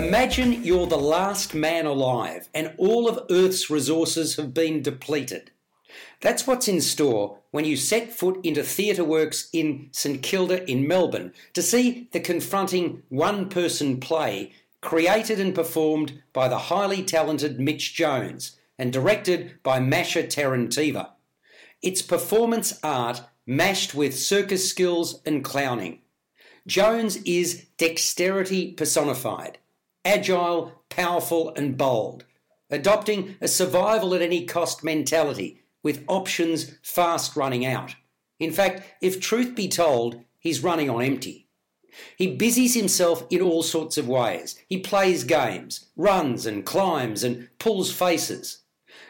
Imagine you're the last man alive and all of Earth's resources have been depleted. That's what's in store when you set foot into Theatre Works in St Kilda in Melbourne to see the confronting one person play created and performed by the highly talented Mitch Jones and directed by Masha Tarantiva. It's performance art mashed with circus skills and clowning. Jones is dexterity personified agile, powerful, and bold, adopting a survival at any cost mentality with options fast running out. In fact, if truth be told, he's running on empty. He busies himself in all sorts of ways. He plays games, runs and climbs and pulls faces.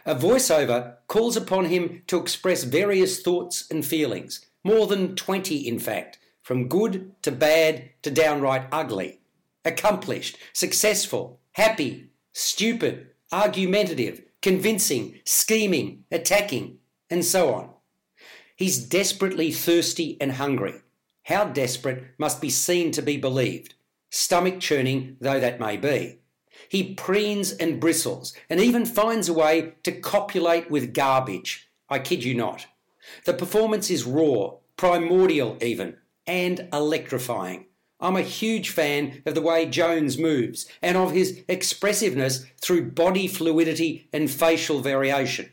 A voiceover calls upon him to express various thoughts and feelings, more than 20 in fact, from good to bad to downright ugly accomplished, successful, happy, stupid, argumentative, convincing, scheming, attacking, and so on. He's desperately thirsty and hungry. How desperate must be seen to be believed, stomach churning though that may be. He preens and bristles and even finds a way to copulate with garbage. I kid you not. The performance is raw, primordial even, and electrifying. I'm a huge fan of the way Jones moves and of his expressiveness through body fluidity and facial variation.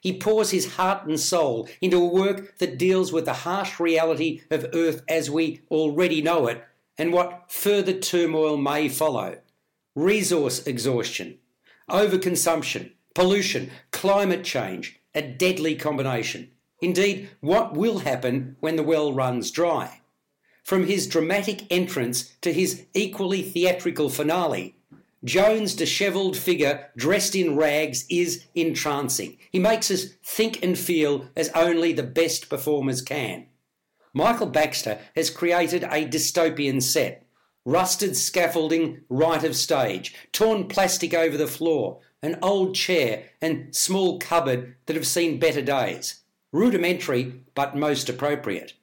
He pours his heart and soul into a work that deals with the harsh reality of Earth as we already know it and what further turmoil may follow. Resource exhaustion, overconsumption, pollution, climate change, a deadly combination. Indeed, what will happen when the well runs dry? From his dramatic entrance to his equally theatrical finale, Jones' dishevelled figure dressed in rags is entrancing. He makes us think and feel as only the best performers can. Michael Baxter has created a dystopian set. Rusted scaffolding right of stage, torn plastic over the floor, an old chair, and small cupboard that have seen better days. Rudimentary, but most appropriate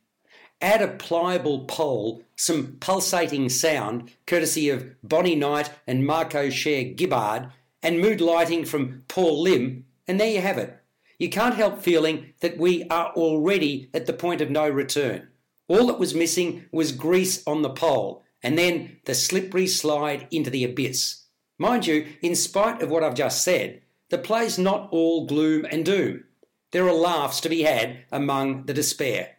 add a pliable pole, some pulsating sound, courtesy of Bonnie Knight and Marco Cher Gibard, and mood lighting from Paul Lim, and there you have it. You can't help feeling that we are already at the point of no return. All that was missing was grease on the pole, and then the slippery slide into the abyss. Mind you, in spite of what I've just said, the play's not all gloom and doom. There are laughs to be had among the despair.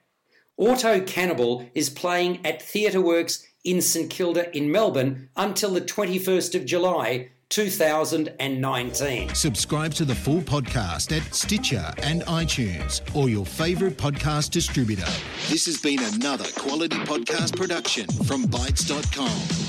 Auto Cannibal is playing at Theatre Works in St Kilda in Melbourne until the 21st of July 2019. Subscribe to the full podcast at Stitcher and iTunes or your favourite podcast distributor. This has been another quality podcast production from Bytes.com.